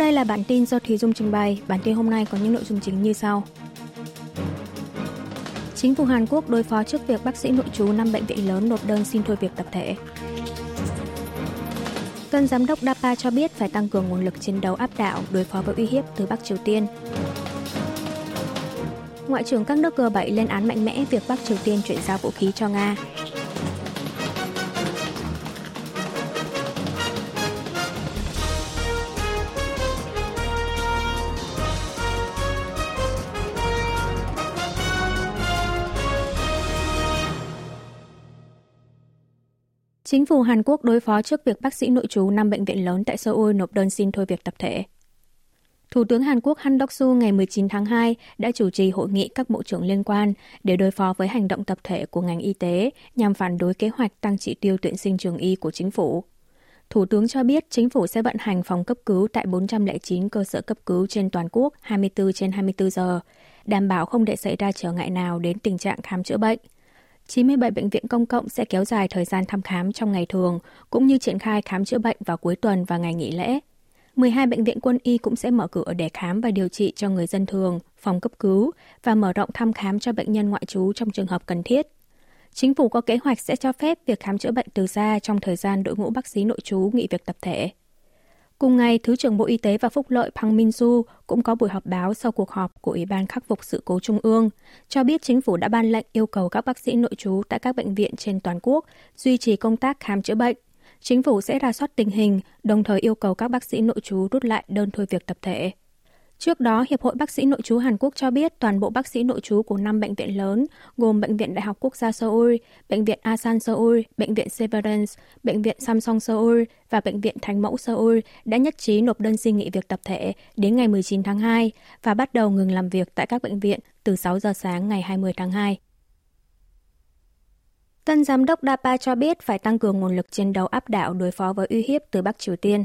đây là bản tin do Thúy Dung trình bày. Bản tin hôm nay có những nội dung chính như sau. Chính phủ Hàn Quốc đối phó trước việc bác sĩ nội trú năm bệnh viện lớn nộp đơn xin thôi việc tập thể. Tân giám đốc DAPA cho biết phải tăng cường nguồn lực chiến đấu áp đảo, đối phó với uy hiếp từ Bắc Triều Tiên. Ngoại trưởng các nước G7 lên án mạnh mẽ việc Bắc Triều Tiên chuyển giao vũ khí cho Nga. Chính phủ Hàn Quốc đối phó trước việc bác sĩ nội trú năm bệnh viện lớn tại Seoul nộp đơn xin thôi việc tập thể. Thủ tướng Hàn Quốc Han Đốc-su ngày 19 tháng 2 đã chủ trì hội nghị các bộ trưởng liên quan để đối phó với hành động tập thể của ngành y tế nhằm phản đối kế hoạch tăng chỉ tiêu tuyển sinh trường y của chính phủ. Thủ tướng cho biết chính phủ sẽ vận hành phòng cấp cứu tại 409 cơ sở cấp cứu trên toàn quốc 24 trên 24 giờ, đảm bảo không để xảy ra trở ngại nào đến tình trạng khám chữa bệnh – 97 bệnh viện công cộng sẽ kéo dài thời gian thăm khám trong ngày thường, cũng như triển khai khám chữa bệnh vào cuối tuần và ngày nghỉ lễ. 12 bệnh viện quân y cũng sẽ mở cửa để khám và điều trị cho người dân thường, phòng cấp cứu và mở rộng thăm khám cho bệnh nhân ngoại trú trong trường hợp cần thiết. Chính phủ có kế hoạch sẽ cho phép việc khám chữa bệnh từ xa trong thời gian đội ngũ bác sĩ nội trú nghỉ việc tập thể. Cùng ngày, Thứ trưởng Bộ Y tế và Phúc lợi Pang Min-su cũng có buổi họp báo sau cuộc họp của Ủy ban khắc phục sự cố Trung ương, cho biết chính phủ đã ban lệnh yêu cầu các bác sĩ nội trú tại các bệnh viện trên toàn quốc duy trì công tác khám chữa bệnh. Chính phủ sẽ ra soát tình hình, đồng thời yêu cầu các bác sĩ nội trú rút lại đơn thôi việc tập thể. Trước đó, Hiệp hội Bác sĩ Nội trú Hàn Quốc cho biết toàn bộ bác sĩ nội trú của 5 bệnh viện lớn gồm Bệnh viện Đại học Quốc gia Seoul, Bệnh viện Asan Seoul, Bệnh viện Severance, Bệnh viện Samsung Seoul và Bệnh viện Thánh Mẫu Seoul đã nhất trí nộp đơn xin nghỉ việc tập thể đến ngày 19 tháng 2 và bắt đầu ngừng làm việc tại các bệnh viện từ 6 giờ sáng ngày 20 tháng 2. Tân giám đốc DAPA cho biết phải tăng cường nguồn lực chiến đấu áp đảo đối phó với uy hiếp từ Bắc Triều Tiên.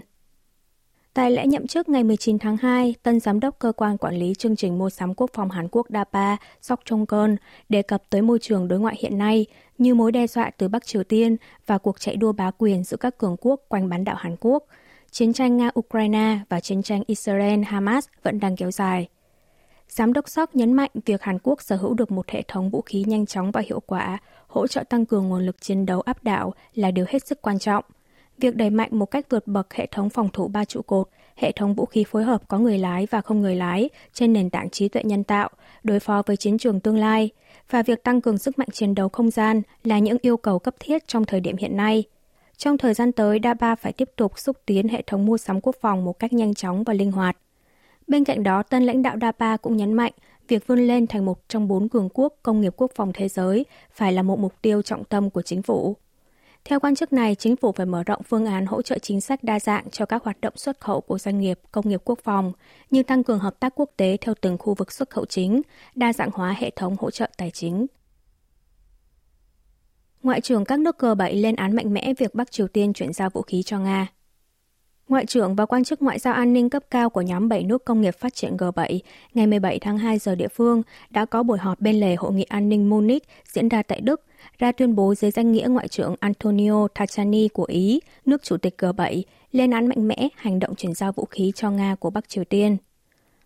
Tại lễ nhậm chức ngày 19 tháng 2, tân giám đốc cơ quan quản lý chương trình mua sắm quốc phòng Hàn Quốc DAPA Sok Chong Kun, đề cập tới môi trường đối ngoại hiện nay như mối đe dọa từ Bắc Triều Tiên và cuộc chạy đua bá quyền giữa các cường quốc quanh bán đảo Hàn Quốc. Chiến tranh Nga-Ukraine và chiến tranh Israel-Hamas vẫn đang kéo dài. Giám đốc Sok nhấn mạnh việc Hàn Quốc sở hữu được một hệ thống vũ khí nhanh chóng và hiệu quả, hỗ trợ tăng cường nguồn lực chiến đấu áp đảo là điều hết sức quan trọng – Việc đẩy mạnh một cách vượt bậc hệ thống phòng thủ ba trụ cột, hệ thống vũ khí phối hợp có người lái và không người lái trên nền tảng trí tuệ nhân tạo, đối phó với chiến trường tương lai, và việc tăng cường sức mạnh chiến đấu không gian là những yêu cầu cấp thiết trong thời điểm hiện nay. Trong thời gian tới, DABA phải tiếp tục xúc tiến hệ thống mua sắm quốc phòng một cách nhanh chóng và linh hoạt. Bên cạnh đó, tân lãnh đạo DAPA cũng nhấn mạnh việc vươn lên thành một trong bốn cường quốc công nghiệp quốc phòng thế giới phải là một mục tiêu trọng tâm của chính phủ. Theo quan chức này, chính phủ phải mở rộng phương án hỗ trợ chính sách đa dạng cho các hoạt động xuất khẩu của doanh nghiệp công nghiệp quốc phòng, như tăng cường hợp tác quốc tế theo từng khu vực xuất khẩu chính, đa dạng hóa hệ thống hỗ trợ tài chính. Ngoại trưởng các nước G7 lên án mạnh mẽ việc Bắc Triều Tiên chuyển giao vũ khí cho Nga. Ngoại trưởng và quan chức ngoại giao an ninh cấp cao của nhóm 7 nước công nghiệp phát triển G7 ngày 17 tháng 2 giờ địa phương đã có buổi họp bên lề Hội nghị an ninh Munich diễn ra tại Đức, ra tuyên bố dưới danh nghĩa Ngoại trưởng Antonio Tajani của Ý, nước chủ tịch G7, lên án mạnh mẽ hành động chuyển giao vũ khí cho Nga của Bắc Triều Tiên.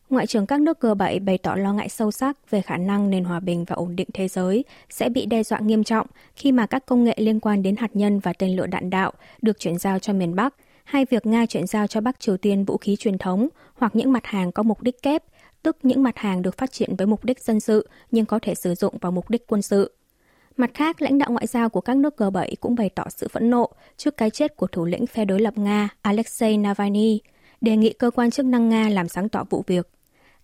Ngoại trưởng các nước G7 bày tỏ lo ngại sâu sắc về khả năng nền hòa bình và ổn định thế giới sẽ bị đe dọa nghiêm trọng khi mà các công nghệ liên quan đến hạt nhân và tên lửa đạn đạo được chuyển giao cho miền Bắc – hay việc Nga chuyển giao cho Bắc Triều Tiên vũ khí truyền thống hoặc những mặt hàng có mục đích kép, tức những mặt hàng được phát triển với mục đích dân sự nhưng có thể sử dụng vào mục đích quân sự. Mặt khác, lãnh đạo ngoại giao của các nước G7 cũng bày tỏ sự phẫn nộ trước cái chết của thủ lĩnh phe đối lập Nga Alexei Navalny, đề nghị cơ quan chức năng Nga làm sáng tỏ vụ việc.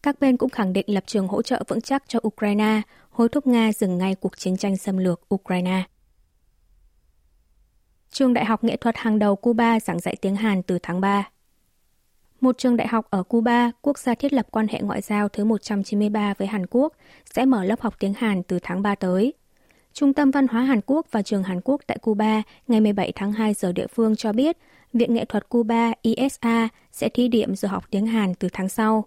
Các bên cũng khẳng định lập trường hỗ trợ vững chắc cho Ukraine, hối thúc Nga dừng ngay cuộc chiến tranh xâm lược Ukraine. Trường đại học nghệ thuật hàng đầu Cuba giảng dạy tiếng Hàn từ tháng 3. Một trường đại học ở Cuba, quốc gia thiết lập quan hệ ngoại giao thứ 193 với Hàn Quốc, sẽ mở lớp học tiếng Hàn từ tháng 3 tới. Trung tâm Văn hóa Hàn Quốc và Trường Hàn Quốc tại Cuba ngày 17 tháng 2 giờ địa phương cho biết Viện Nghệ thuật Cuba ISA sẽ thí điểm giờ học tiếng Hàn từ tháng sau.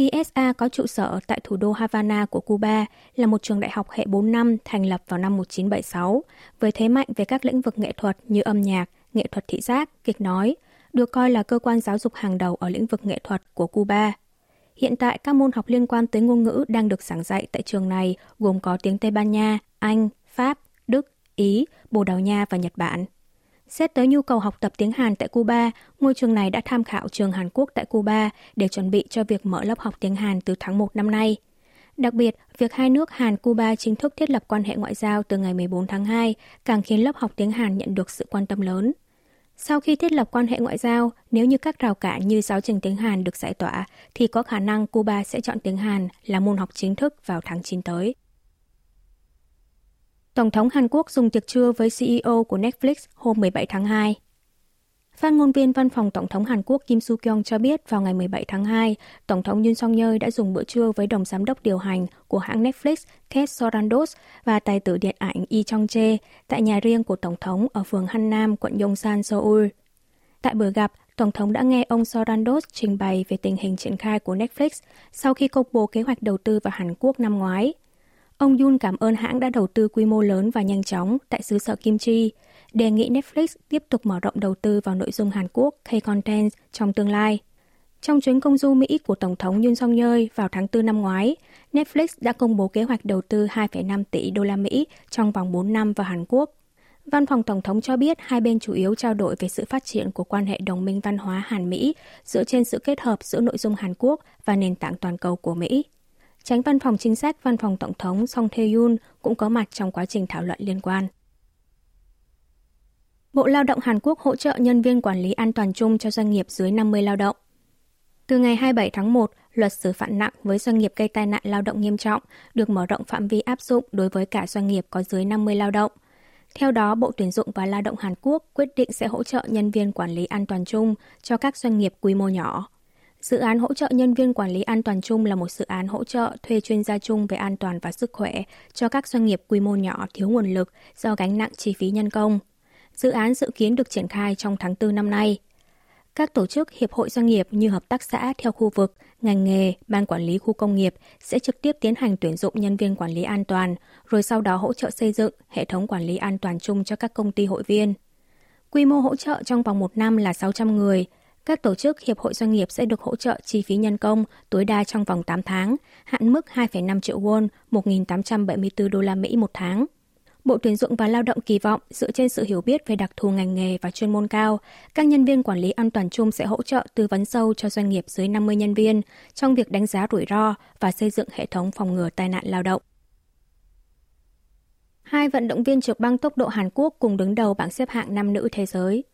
ISA có trụ sở tại thủ đô Havana của Cuba, là một trường đại học hệ 4 năm thành lập vào năm 1976, với thế mạnh về các lĩnh vực nghệ thuật như âm nhạc, nghệ thuật thị giác, kịch nói, được coi là cơ quan giáo dục hàng đầu ở lĩnh vực nghệ thuật của Cuba. Hiện tại, các môn học liên quan tới ngôn ngữ đang được giảng dạy tại trường này gồm có tiếng Tây Ban Nha, Anh, Pháp, Đức, Ý, Bồ Đào Nha và Nhật Bản. Xét tới nhu cầu học tập tiếng Hàn tại Cuba, ngôi trường này đã tham khảo trường Hàn Quốc tại Cuba để chuẩn bị cho việc mở lớp học tiếng Hàn từ tháng 1 năm nay. Đặc biệt, việc hai nước Hàn-Cuba chính thức thiết lập quan hệ ngoại giao từ ngày 14 tháng 2 càng khiến lớp học tiếng Hàn nhận được sự quan tâm lớn. Sau khi thiết lập quan hệ ngoại giao, nếu như các rào cản như giáo trình tiếng Hàn được giải tỏa, thì có khả năng Cuba sẽ chọn tiếng Hàn là môn học chính thức vào tháng 9 tới. Tổng thống Hàn Quốc dùng tiệc trưa với CEO của Netflix hôm 17 tháng 2. Phát ngôn viên văn phòng Tổng thống Hàn Quốc Kim Soo-kyung cho biết vào ngày 17 tháng 2, Tổng thống Yoon song yeol đã dùng bữa trưa với đồng giám đốc điều hành của hãng Netflix Kate Sorandos và tài tử điện ảnh Lee Chong-jae tại nhà riêng của Tổng thống ở phường Han Nam, quận Yongsan, Seoul. Tại buổi gặp, Tổng thống đã nghe ông Sorandos trình bày về tình hình triển khai của Netflix sau khi công bố kế hoạch đầu tư vào Hàn Quốc năm ngoái. Ông Yun cảm ơn hãng đã đầu tư quy mô lớn và nhanh chóng tại xứ sở Kim Chi, đề nghị Netflix tiếp tục mở rộng đầu tư vào nội dung Hàn Quốc K-Content trong tương lai. Trong chuyến công du Mỹ của Tổng thống Yoon song yeol vào tháng 4 năm ngoái, Netflix đã công bố kế hoạch đầu tư 2,5 tỷ đô la Mỹ trong vòng 4 năm vào Hàn Quốc. Văn phòng Tổng thống cho biết hai bên chủ yếu trao đổi về sự phát triển của quan hệ đồng minh văn hóa Hàn-Mỹ dựa trên sự kết hợp giữa nội dung Hàn Quốc và nền tảng toàn cầu của Mỹ. Tránh văn phòng chính sách văn phòng Tổng thống Song Tae-yoon cũng có mặt trong quá trình thảo luận liên quan. Bộ Lao động Hàn Quốc hỗ trợ nhân viên quản lý an toàn chung cho doanh nghiệp dưới 50 lao động. Từ ngày 27 tháng 1, luật xử phạt nặng với doanh nghiệp gây tai nạn lao động nghiêm trọng được mở rộng phạm vi áp dụng đối với cả doanh nghiệp có dưới 50 lao động. Theo đó, Bộ Tuyển dụng và Lao động Hàn Quốc quyết định sẽ hỗ trợ nhân viên quản lý an toàn chung cho các doanh nghiệp quy mô nhỏ. Dự án hỗ trợ nhân viên quản lý an toàn chung là một dự án hỗ trợ thuê chuyên gia chung về an toàn và sức khỏe cho các doanh nghiệp quy mô nhỏ thiếu nguồn lực do gánh nặng chi phí nhân công. Dự án dự kiến được triển khai trong tháng 4 năm nay. Các tổ chức hiệp hội doanh nghiệp như hợp tác xã theo khu vực, ngành nghề, ban quản lý khu công nghiệp sẽ trực tiếp tiến hành tuyển dụng nhân viên quản lý an toàn, rồi sau đó hỗ trợ xây dựng hệ thống quản lý an toàn chung cho các công ty hội viên. Quy mô hỗ trợ trong vòng một năm là 600 người. Các tổ chức hiệp hội doanh nghiệp sẽ được hỗ trợ chi phí nhân công tối đa trong vòng 8 tháng, hạn mức 2,5 triệu won, 1.874 đô la Mỹ một tháng. Bộ Tuyển dụng và Lao động kỳ vọng dựa trên sự hiểu biết về đặc thù ngành nghề và chuyên môn cao, các nhân viên quản lý an toàn chung sẽ hỗ trợ tư vấn sâu cho doanh nghiệp dưới 50 nhân viên trong việc đánh giá rủi ro và xây dựng hệ thống phòng ngừa tai nạn lao động. Hai vận động viên trượt băng tốc độ Hàn Quốc cùng đứng đầu bảng xếp hạng nam nữ thế giới.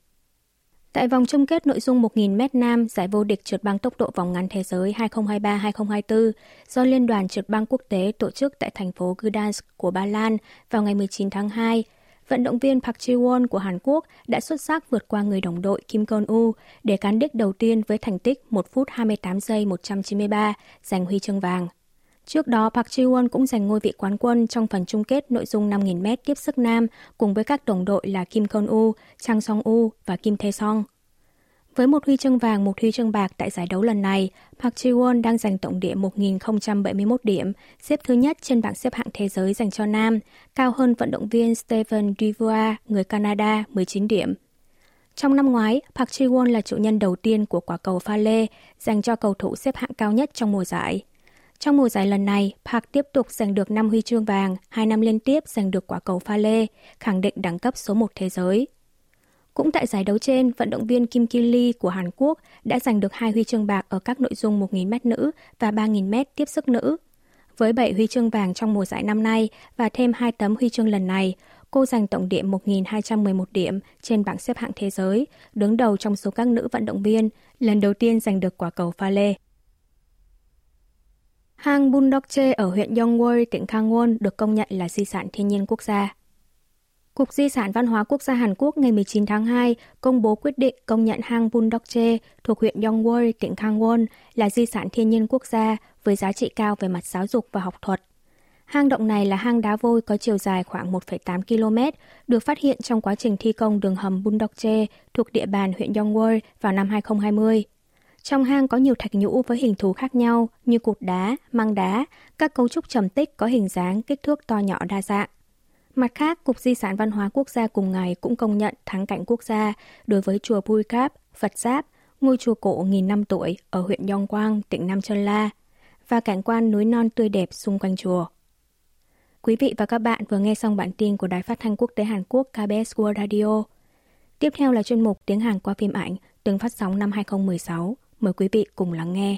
Tại vòng chung kết nội dung 1.000m nam giải vô địch trượt băng tốc độ vòng ngắn thế giới 2023-2024 do Liên đoàn trượt băng quốc tế tổ chức tại thành phố Gdansk của Ba Lan vào ngày 19 tháng 2, vận động viên Park Ji-won của Hàn Quốc đã xuất sắc vượt qua người đồng đội Kim Kon-u để cán đích đầu tiên với thành tích 1 phút 28 giây 193, giành huy chương vàng. Trước đó, Park Ji-won cũng giành ngôi vị quán quân trong phần chung kết nội dung 5.000m tiếp sức nam cùng với các đồng đội là Kim Kon-u, Chang Song-u và Kim Tae-song. Với một huy chương vàng, một huy chương bạc tại giải đấu lần này, Park Ji-won đang giành tổng điểm 1.071 điểm, xếp thứ nhất trên bảng xếp hạng thế giới dành cho nam, cao hơn vận động viên Stephen Duvois, người Canada, 19 điểm. Trong năm ngoái, Park Ji-won là chủ nhân đầu tiên của quả cầu pha lê, dành cho cầu thủ xếp hạng cao nhất trong mùa giải. Trong mùa giải lần này, Park tiếp tục giành được 5 huy chương vàng, 2 năm liên tiếp giành được quả cầu pha lê, khẳng định đẳng cấp số 1 thế giới. Cũng tại giải đấu trên, vận động viên Kim Ki Lee của Hàn Quốc đã giành được hai huy chương bạc ở các nội dung 1.000m nữ và 3.000m tiếp sức nữ. Với 7 huy chương vàng trong mùa giải năm nay và thêm 2 tấm huy chương lần này, cô giành tổng điểm 1.211 điểm trên bảng xếp hạng thế giới, đứng đầu trong số các nữ vận động viên, lần đầu tiên giành được quả cầu pha lê. Hang Bundokche ở huyện Yongwol, tỉnh Gangwon được công nhận là di sản thiên nhiên quốc gia. Cục Di sản Văn hóa Quốc gia Hàn Quốc ngày 19 tháng 2 công bố quyết định công nhận hang Bundokche thuộc huyện Yongwol, tỉnh Gangwon là di sản thiên nhiên quốc gia với giá trị cao về mặt giáo dục và học thuật. Hang động này là hang đá vôi có chiều dài khoảng 1,8 km, được phát hiện trong quá trình thi công đường hầm Bundokche thuộc địa bàn huyện Yongwol vào năm 2020. Trong hang có nhiều thạch nhũ với hình thù khác nhau như cụt đá, măng đá, các cấu trúc trầm tích có hình dáng, kích thước to nhỏ đa dạng. Mặt khác, Cục Di sản Văn hóa Quốc gia cùng ngày cũng công nhận thắng cảnh quốc gia đối với chùa Pui Cap, Phật Giáp, ngôi chùa cổ nghìn năm tuổi ở huyện Yong Quang, tỉnh Nam Sơn La và cảnh quan núi non tươi đẹp xung quanh chùa. Quý vị và các bạn vừa nghe xong bản tin của Đài Phát thanh Quốc tế Hàn Quốc KBS World Radio. Tiếp theo là chuyên mục Tiếng Hàn qua phim ảnh từng phát sóng năm 2016. Mời quý vị cùng lắng nghe.